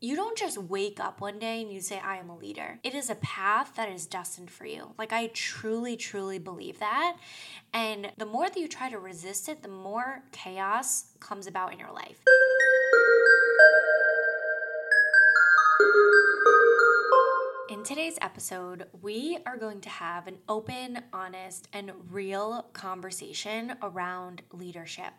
you don't just wake up one day and you say, I am a leader. It is a path that is destined for you. Like, I truly, truly believe that. And the more that you try to resist it, the more chaos comes about in your life. In today's episode, we are going to have an open, honest, and real conversation around leadership.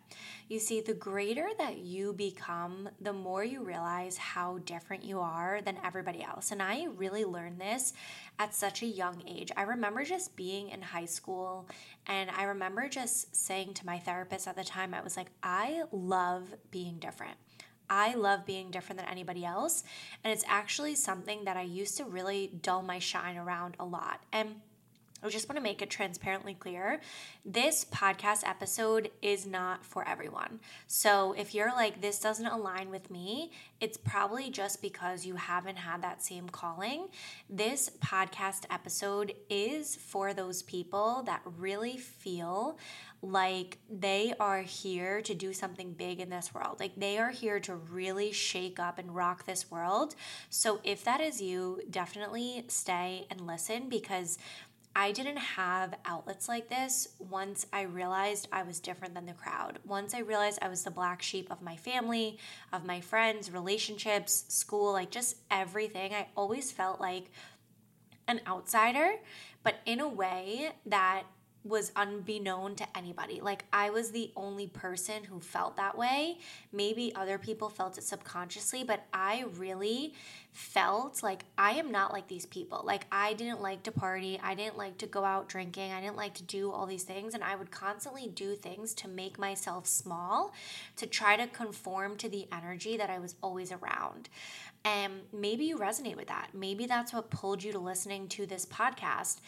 You see, the greater that you become, the more you realize how different you are than everybody else. And I really learned this at such a young age. I remember just being in high school, and I remember just saying to my therapist at the time, I was like, I love being different. I love being different than anybody else. And it's actually something that I used to really dull my shine around a lot. And I just want to make it transparently clear this podcast episode is not for everyone. So if you're like, this doesn't align with me, it's probably just because you haven't had that same calling. This podcast episode is for those people that really feel like they are here to do something big in this world. Like they are here to really shake up and rock this world. So if that is you, definitely stay and listen because I didn't have outlets like this once I realized I was different than the crowd. Once I realized I was the black sheep of my family, of my friends, relationships, school, like just everything. I always felt like an outsider, but in a way that was unbeknown to anybody. Like I was the only person who felt that way. Maybe other people felt it subconsciously, but I really felt like I am not like these people. Like I didn't like to party, I didn't like to go out drinking, I didn't like to do all these things and I would constantly do things to make myself small to try to conform to the energy that I was always around. And maybe you resonate with that. Maybe that's what pulled you to listening to this podcast.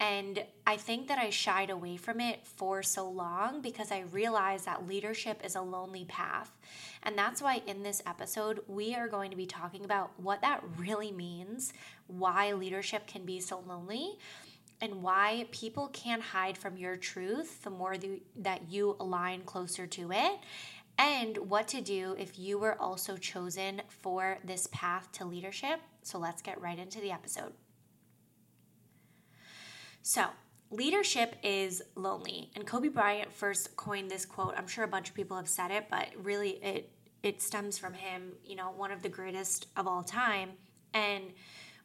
And I think that I shied away from it for so long because I realized that leadership is a lonely path. And that's why in this episode, we are going to be talking about what that really means, why leadership can be so lonely, and why people can't hide from your truth the more that you align closer to it and what to do if you were also chosen for this path to leadership. So let's get right into the episode. So, leadership is lonely. And Kobe Bryant first coined this quote. I'm sure a bunch of people have said it, but really it it stems from him, you know, one of the greatest of all time. And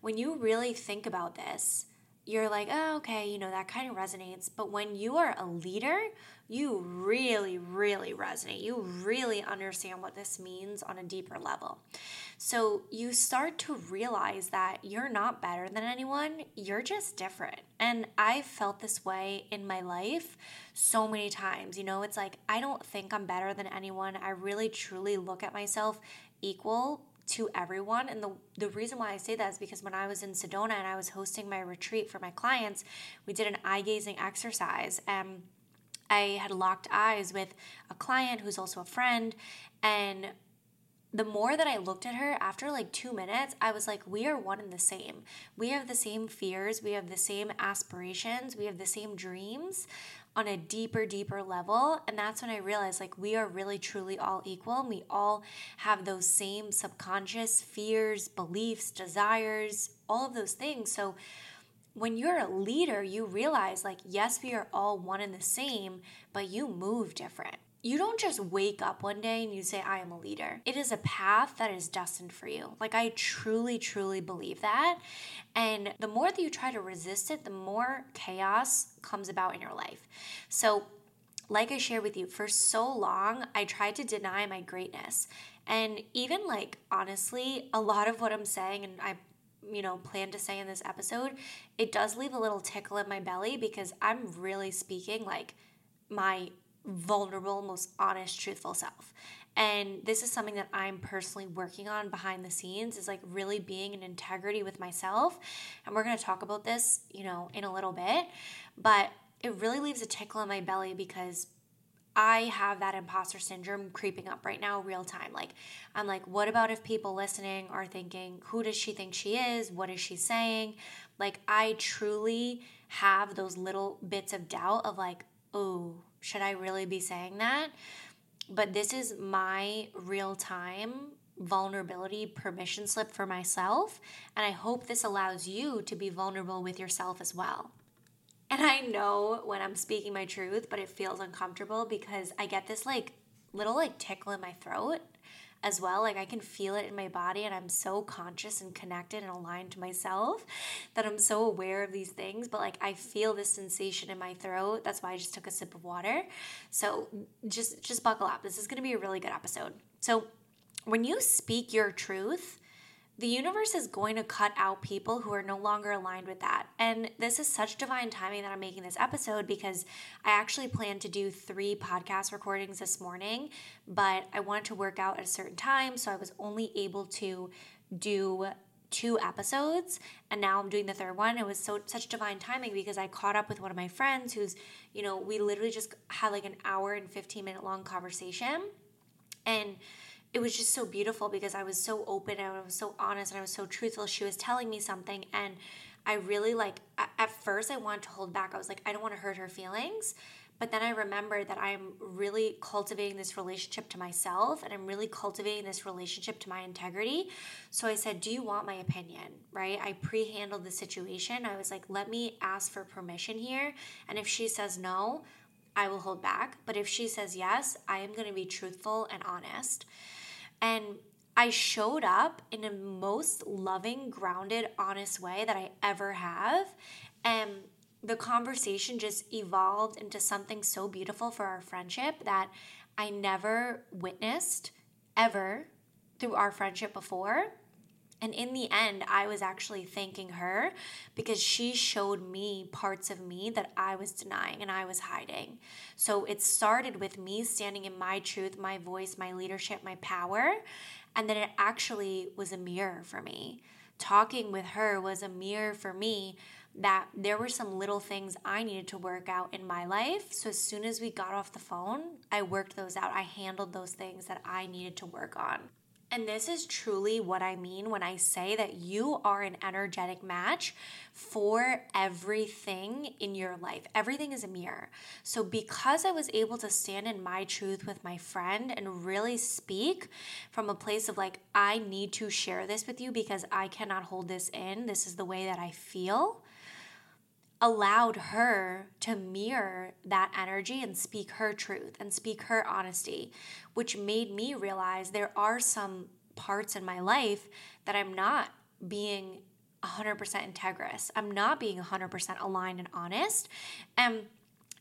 when you really think about this, you're like, oh, okay, you know, that kind of resonates. But when you are a leader, you really, really resonate. You really understand what this means on a deeper level. So you start to realize that you're not better than anyone, you're just different. And I've felt this way in my life so many times. You know, it's like I don't think I'm better than anyone. I really, truly look at myself equal to everyone. And the, the reason why I say that is because when I was in Sedona and I was hosting my retreat for my clients, we did an eye gazing exercise. And I had locked eyes with a client who's also a friend. And the more that I looked at her after like two minutes, I was like, we are one and the same. We have the same fears, we have the same aspirations, we have the same dreams on a deeper, deeper level. And that's when I realized like we are really truly all equal. And we all have those same subconscious fears, beliefs, desires, all of those things. So when you're a leader, you realize like, yes, we are all one and the same, but you move different. You don't just wake up one day and you say, I am a leader. It is a path that is destined for you. Like, I truly, truly believe that. And the more that you try to resist it, the more chaos comes about in your life. So, like I shared with you, for so long, I tried to deny my greatness. And even like, honestly, a lot of what I'm saying, and I you know, plan to say in this episode, it does leave a little tickle in my belly because I'm really speaking like my vulnerable, most honest, truthful self. And this is something that I'm personally working on behind the scenes is like really being in integrity with myself. And we're going to talk about this, you know, in a little bit. But it really leaves a tickle in my belly because I have that imposter syndrome creeping up right now, real time. Like, I'm like, what about if people listening are thinking, who does she think she is? What is she saying? Like, I truly have those little bits of doubt of like, oh, should I really be saying that? But this is my real time vulnerability permission slip for myself. And I hope this allows you to be vulnerable with yourself as well. And I know when I'm speaking my truth, but it feels uncomfortable because I get this like little like tickle in my throat as well. Like I can feel it in my body, and I'm so conscious and connected and aligned to myself that I'm so aware of these things. But like I feel this sensation in my throat. That's why I just took a sip of water. So just just buckle up. This is to be a really good episode. So when you speak your truth, the universe is going to cut out people who are no longer aligned with that. And this is such divine timing that I'm making this episode because I actually plan to do three podcast recordings this morning, but I wanted to work out at a certain time. So I was only able to do two episodes and now I'm doing the third one. It was so such divine timing because I caught up with one of my friends who's, you know, we literally just had like an hour and 15 minute long conversation. And it was just so beautiful because I was so open and I was so honest and I was so truthful. She was telling me something and I really like at first I wanted to hold back. I was like I don't want to hurt her feelings. But then I remembered that I'm really cultivating this relationship to myself and I'm really cultivating this relationship to my integrity. So I said, Do you want my opinion? Right? I pre handled the situation. I was like, Let me ask for permission here. And if she says no, I will hold back. But if she says yes, I am going to be truthful and honest. And I showed up in the most loving, grounded, honest way that I ever have. And the conversation just evolved into something so beautiful for our friendship that I never witnessed ever through our friendship before. And in the end, I was actually thanking her because she showed me parts of me that I was denying and I was hiding. So it started with me standing in my truth, my voice, my leadership, my power. And then it actually was a mirror for me. Talking with her was a mirror for me that there were some little things I needed to work out in my life. So as soon as we got off the phone, I worked those out. I handled those things that I needed to work on. And this is truly what I mean when I say that you are an energetic match for everything in your life. Everything is a mirror. So, because I was able to stand in my truth with my friend and really speak from a place of like, I need to share this with you because I cannot hold this in, this is the way that I feel allowed her to mirror that energy and speak her truth and speak her honesty, which made me realize there are some parts in my life that I'm not being 100% integrous. I'm not being 100% aligned and honest. And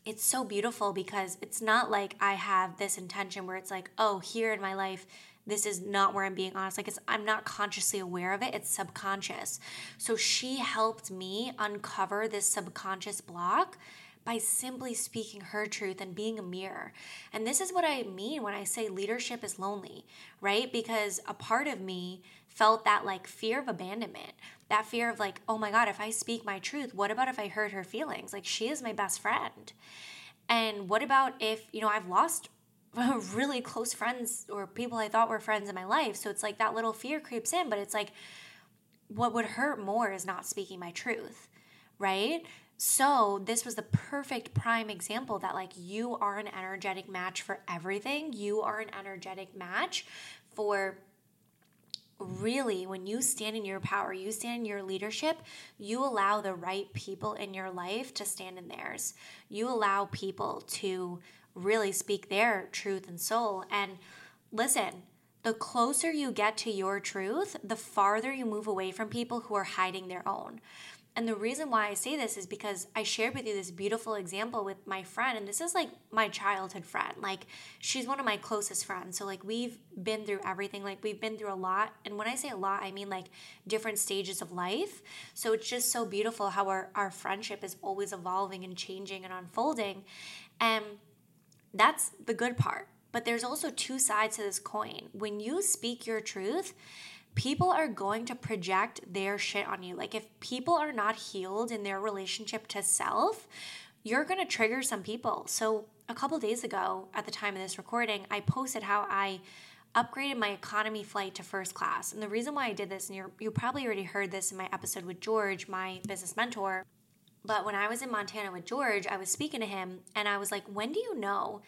it's so beautiful because it's not like I have this intention where it's like, oh, here in my life, this is not where I'm being honest. Like it's I'm not consciously aware of it. It's subconscious. So she helped me uncover this subconscious block by simply speaking her truth and being a mirror. And this is what I mean when I say leadership is lonely, right? Because a part of me felt that like fear of abandonment, that fear of like, oh my God, if I speak my truth, what about if I hurt her feelings? Like she is my best friend. And what about if, you know, I've lost really close friends or people I thought were friends in my life. So it's like that little fear creeps in, but it's like what would hurt more is not speaking my truth, right? So, this was the perfect prime example that like you are an energetic match for everything. You are an energetic match for really when you stand in your power, you stand in your leadership, you allow the right people in your life to stand in theirs. You allow people to really speak their truth and soul. And listen, the closer you get to your truth, the farther you move away from people who are hiding their own. And the reason why I say this is because I shared with you this beautiful example with my friend, and this is like my childhood friend. Like, she's one of my closest friends. So, like, we've been through everything. Like, we've been through a lot. And when I say a lot, I mean like different stages of life. So, it's just so beautiful how our, our friendship is always evolving and changing and unfolding. And that's the good part. But there's also two sides to this coin. When you speak your truth, people are going to project their shit on you. Like if people are not healed in their relationship to self, you're going to trigger some people. So a couple days ago at the time of this recording, I posted how I upgraded my economy flight to first class. And the reason why I did this, and you you probably already heard this in my episode with George, my business mentor, but when I was in Montana with George, I was speaking to him and I was like, when do you know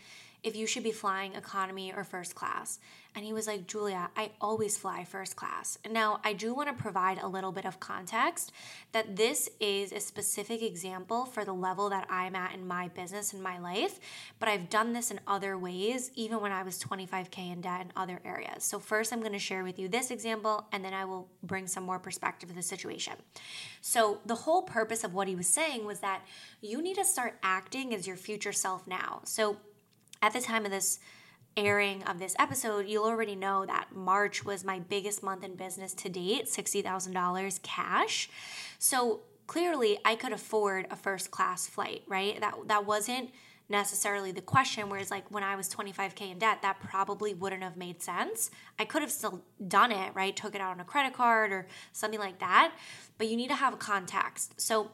if you should be flying economy or first class. And he was like, Giulia, I always fly first class. Now I do want to provide a little bit of context that this is a specific example for the level that I'm at in my business and my life. But I've done this in other ways, even when I was 25K in debt in other areas. So, first, I'm going to share with you this example, and then I will bring some more perspective to the situation. So, the whole purpose of what he was saying was that you need to start acting as your future self now. So, at the time of this airing of this episode, you'll already know that March was my biggest month in business to date $60,000 cash. So clearly, I could afford a first class flight, right? That, that wasn't necessarily the question whereas like when i was 25k in debt that probably wouldn't have made sense i could have still done it right took it out on a credit card or something like that but you need to have a context so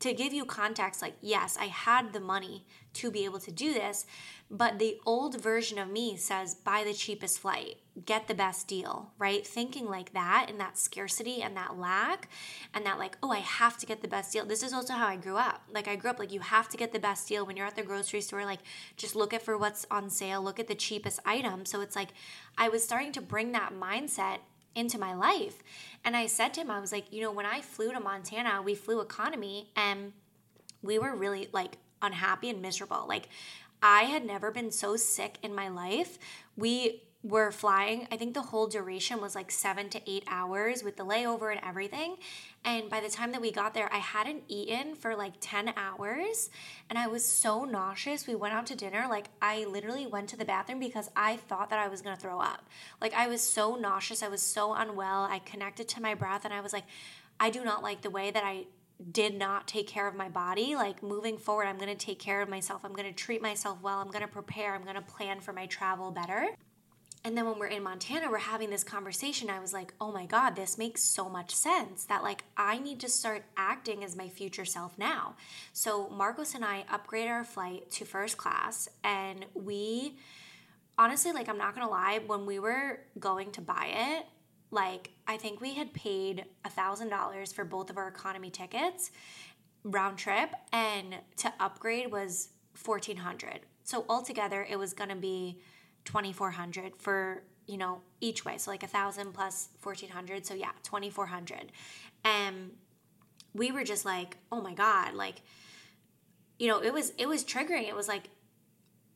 to give you context, like, yes, I had the money to be able to do this, but the old version of me says, buy the cheapest flight, get the best deal, right? Thinking like that and that scarcity and that lack and that, like, oh, I have to get the best deal. This is also how I grew up. Like, I grew up like, you have to get the best deal when you're at the grocery store, like, just look at for what's on sale, look at the cheapest item. So it's like, I was starting to bring that mindset into my life. And I said to him, I was like, you know, when I flew to Montana, we flew economy and we were really like unhappy and miserable. Like, I had never been so sick in my life. We were flying, I think the whole duration was like seven to eight hours with the layover and everything. And by the time that we got there, I hadn't eaten for like 10 hours and I was so nauseous. We went out to dinner. Like, I literally went to the bathroom because I thought that I was gonna throw up. Like, I was so nauseous. I was so unwell. I connected to my breath and I was like, I do not like the way that I did not take care of my body. Like moving forward, I'm going to take care of myself. I'm going to treat myself well. I'm going to prepare. I'm going to plan for my travel better. And then when we're in Montana, we're having this conversation. I was like, oh my God, this makes so much sense that like I need to start acting as my future self now. So Marcos and I upgraded our flight to first class and we honestly, like, I'm not gonna lie, when we were going to buy it, like, I think we had paid a thousand dollars for both of our economy tickets round trip, and to upgrade was fourteen hundred. So altogether, it was gonna be 2400 for you know each way. So like a thousand plus 1400 so yeah 2400 and um, we were just like oh my god like you know it was it was triggering. It was like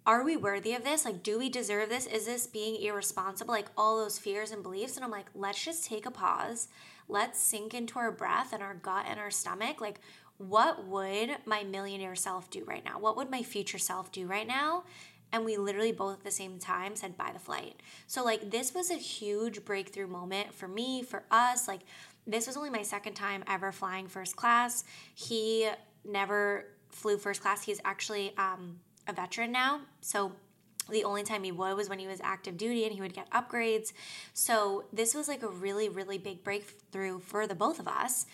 are we worthy of this? Like do we deserve this? Is this being irresponsible? Like all those fears and beliefs. And i'm like let's just take a pause. Let's sink into our breath and our gut and our stomach. Like what would my millionaire self do right now? What would my future self do right now and we literally both at the same time said buy the flight. So like this was a huge breakthrough moment for me, for us. Like this was only my second time ever flying first class. He never flew first class. He's actually um, a veteran now. So the only time he would was when he was active duty and he would get upgrades. So this was like a really, really big breakthrough for the both of us.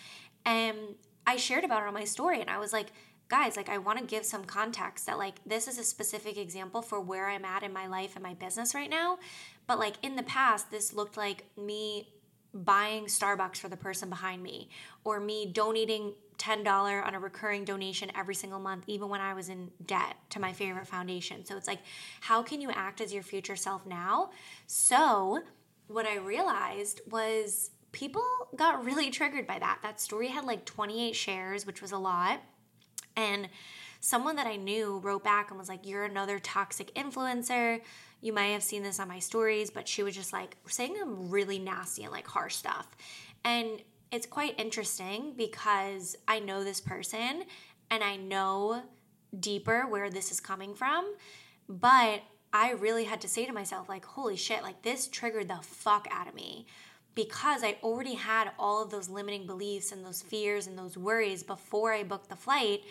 And I shared about it on my story and I was like, guys, like I want to give some context that like this is a specific example for where I'm at in my life and my business right now. But like in the past, this looked like me buying Starbucks for the person behind me or me donating $10 on a recurring donation every single month, even when I was in debt to my favorite foundation. So it's like, how can you act as your future self now? So, what I realized was people got really triggered by that. That story had like 28 shares, which was a lot. And someone that I knew wrote back and was like, You're another toxic influencer. You might have seen this on my stories, but she was just like saying some really nasty and like harsh stuff. And it's quite interesting because I know this person and I know deeper where this is coming from. But I really had to say to myself, like, holy shit, like this triggered the fuck out of me because I already had all of those limiting beliefs and those fears and those worries before I booked the flight.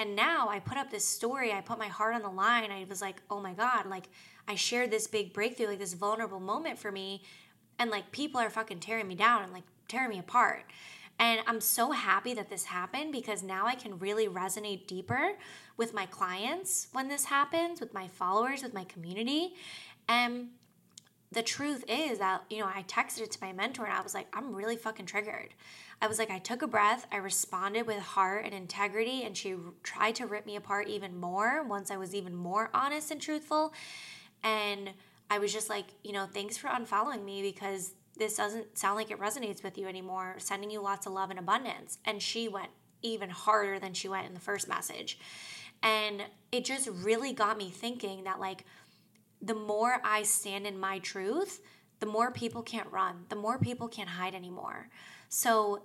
And now I put up this story, I put my heart on the line. I was like, oh my God, like I shared this big breakthrough, like this vulnerable moment for me. And like people are fucking tearing me down and like tearing me apart. And I'm so happy that this happened because now I can really resonate deeper with my clients when this happens, with my followers, with my community. And the truth is that, you know, I texted it to my mentor and I was like, I'm really fucking triggered. I was like, I took a breath, I responded with heart and integrity, and she tried to rip me apart even more once I was even more honest and truthful. And I was just like, you know, thanks for unfollowing me because this doesn't sound like it resonates with you anymore, sending you lots of love and abundance. And she went even harder than she went in the first message. And it just really got me thinking that, like, the more I stand in my truth, the more people can't run, the more people can't hide anymore. So,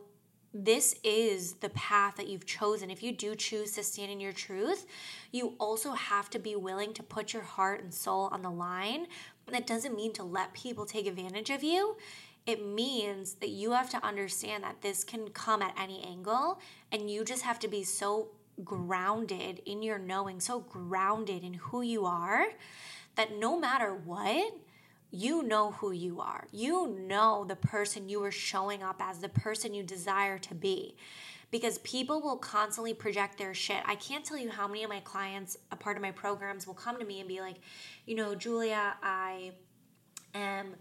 this is the path that you've chosen. If you do choose to stand in your truth, you also have to be willing to put your heart and soul on the line. That doesn't mean to let people take advantage of you. It means that you have to understand that this can come at any angle, and you just have to be so grounded in your knowing, so grounded in who you are that no matter what, you know who you are. You know the person you are showing up as, the person you desire to be. Because people will constantly project their shit. I can't tell you how many of my clients, a part of my programs, will come to me and be like, you know, Giulia, I am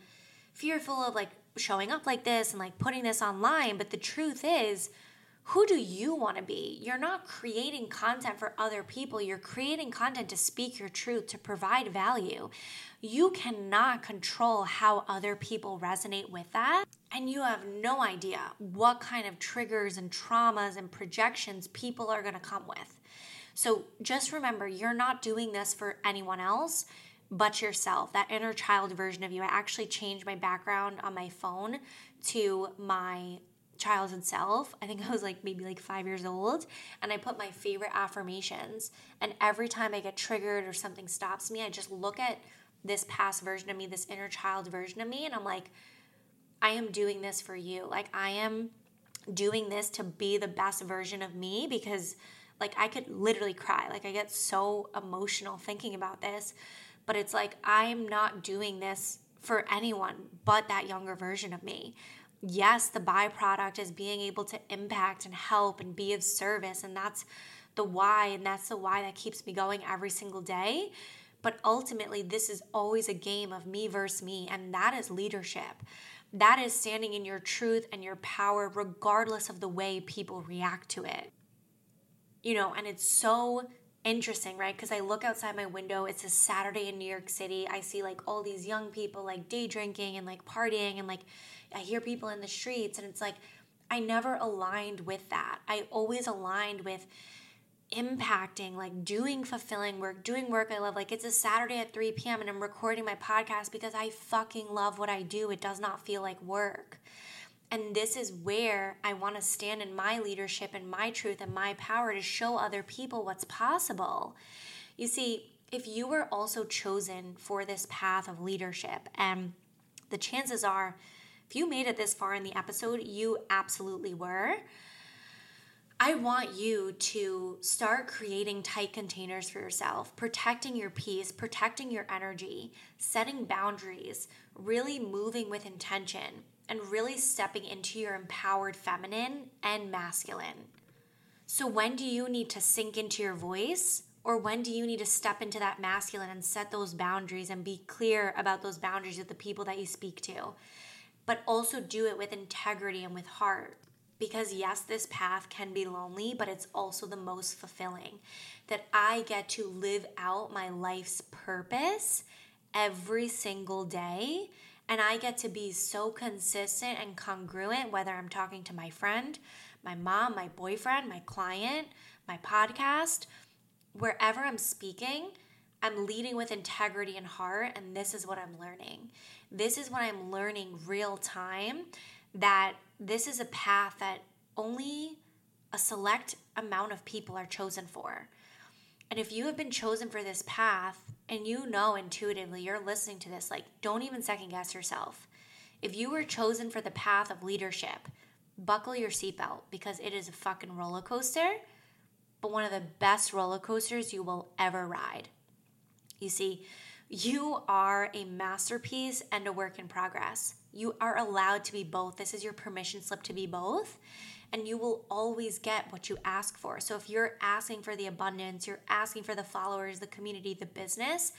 fearful of like showing up like this and like putting this online. But the truth is, who do you want to be? You're not creating content for other people. You're creating content to speak your truth, to provide value. You cannot control how other people resonate with that. And you have no idea what kind of triggers and traumas and projections people are going to come with. So just remember, you're not doing this for anyone else but yourself, that inner child version of you. I actually changed my background on my phone to my childhood self. I think I was like maybe like five years old. And I put my favorite affirmations. And every time I get triggered or something stops me, I just look at this past version of me, this inner child version of me, and I'm like, I am doing this for you. Like, I am doing this to be the best version of me because, like, I could literally cry. Like, I get so emotional thinking about this. But it's like, I'm not doing this for anyone but that younger version of me yes, the byproduct is being able to impact and help and be of service. And that's the why. And that's the why that keeps me going every single day. But ultimately, this is always a game of me versus me. And that is leadership. That is standing in your truth and your power, regardless of the way people react to it. You know, and it's so interesting, right? Because I look outside my window, it's a Saturday in New York City. I see like all these young people like day drinking and like partying and like I hear people in the streets, and it's like I never aligned with that. I always aligned with impacting, like doing fulfilling work, doing work I love. Like it's a Saturday at 3 p.m. and I'm recording my podcast because I fucking love what I do. It does not feel like work. And this is where I want to stand in my leadership and my truth and my power to show other people what's possible. You see, if you were also chosen for this path of leadership, and the chances are if you made it this far in the episode, you absolutely were. I want you to start creating tight containers for yourself, protecting your peace, protecting your energy, setting boundaries, really moving with intention, and really stepping into your empowered feminine and masculine. So, when do you need to sink into your voice? Or when do you need to step into that masculine and set those boundaries and be clear about those boundaries with the people that you speak to? But also do it with integrity and with heart. Because yes, this path can be lonely, but it's also the most fulfilling. That I get to live out my life's purpose every single day. And I get to be so consistent and congruent, whether I'm talking to my friend, my mom, my boyfriend, my client, my podcast, wherever I'm speaking, I'm leading with integrity and heart, and this is what I'm learning. This is what I'm learning real time that this is a path that only a select amount of people are chosen for. And if you have been chosen for this path and you know intuitively you're listening to this, like don't even second guess yourself. If you were chosen for the path of leadership, buckle your seatbelt because it is a fucking roller coaster, but one of the best roller coasters you will ever ride. You see, you are a masterpiece and a work in progress. You are allowed to be both. This is your permission slip to be both. And you will always get what you ask for. So if you're asking for the abundance, you're asking for the followers, the community, the business,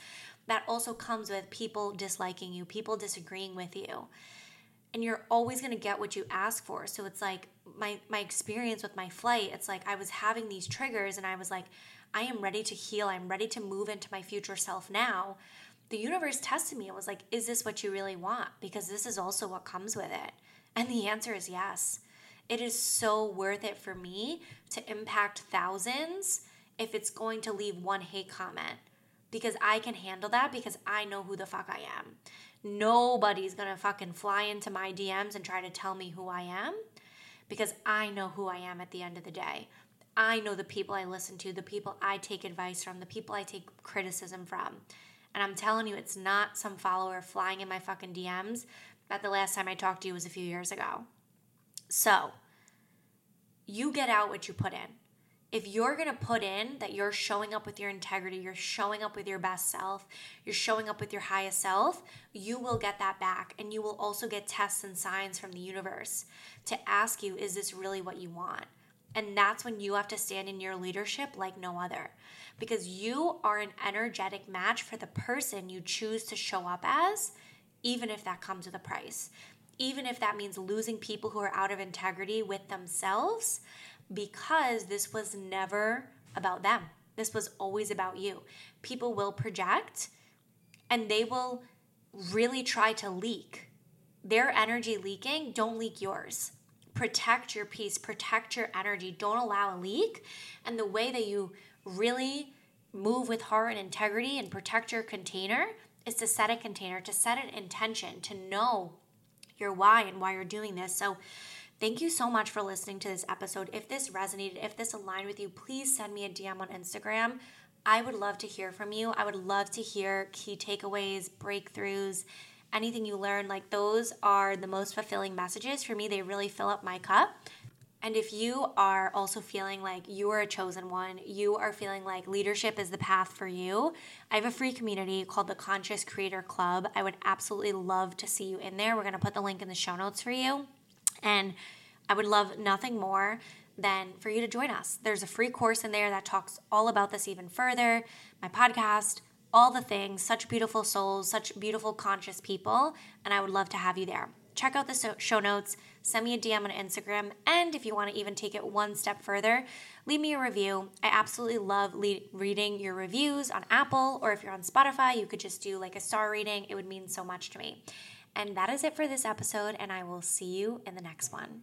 that also comes with people disliking you, people disagreeing with you. And you're always to get what you ask for. So it's like my my experience with my flight, it's like I was having these triggers and I was like I am ready to heal. I'm ready to move into my future self now. The universe tested me and was like, Is this what you really want? Because this is also what comes with it. And the answer is yes. It is so worth it for me to impact thousands if it's going to leave one hate comment because I can handle that because I know who the fuck I am. Nobody's gonna fucking fly into my DMs and try to tell me who I am because I know who I am at the end of the day. I know the people I listen to, the people I take advice from, the people I take criticism from. And I'm telling you, it's not some follower flying in my fucking DMs that the last time I talked to you was a few years ago. So, you get out what you put in. If you're to put in that you're showing up with your integrity, you're showing up with your best self, you're showing up with your highest self, you will get that back. And you will also get tests and signs from the universe to ask you, is this really what you want? And that's when you have to stand in your leadership like no other because you are an energetic match for the person you choose to show up as, even if that comes with a price. Even if that means losing people who are out of integrity with themselves, because this was never about them. This was always about you. People will project and they will really try to leak. Their energy leaking, don't leak yours protect your peace, protect your energy. Don't allow a leak. And the way that you really move with heart and integrity and protect your container is to set a container, to set an intention, to know your why and why you're doing this. So, thank you so much for listening to this episode. If this resonated, if this aligned with you, please send me a DM on Instagram. I would love to hear from you. I would love to hear key takeaways, breakthroughs anything you learn, like those are the most fulfilling messages for me. They really fill up my cup. And if you are also feeling like you are a chosen one, you are feeling like leadership is the path for you, I have a free community called the Conscious Creator Club. I would absolutely love to see you in there. We're going to put the link in the show notes for you. And I would love nothing more than for you to join us. There's a free course in there that talks all about this even further, my podcast, all the things, such beautiful souls, such beautiful conscious people, and I would love to have you there. Check out the show notes, send me a DM on Instagram, and if you want to even take it one step further, leave me a review. I absolutely love le- reading your reviews on Apple, or if you're on Spotify, you could just do like a star rating. It would mean so much to me. And that is it for this episode, and I will see you in the next one.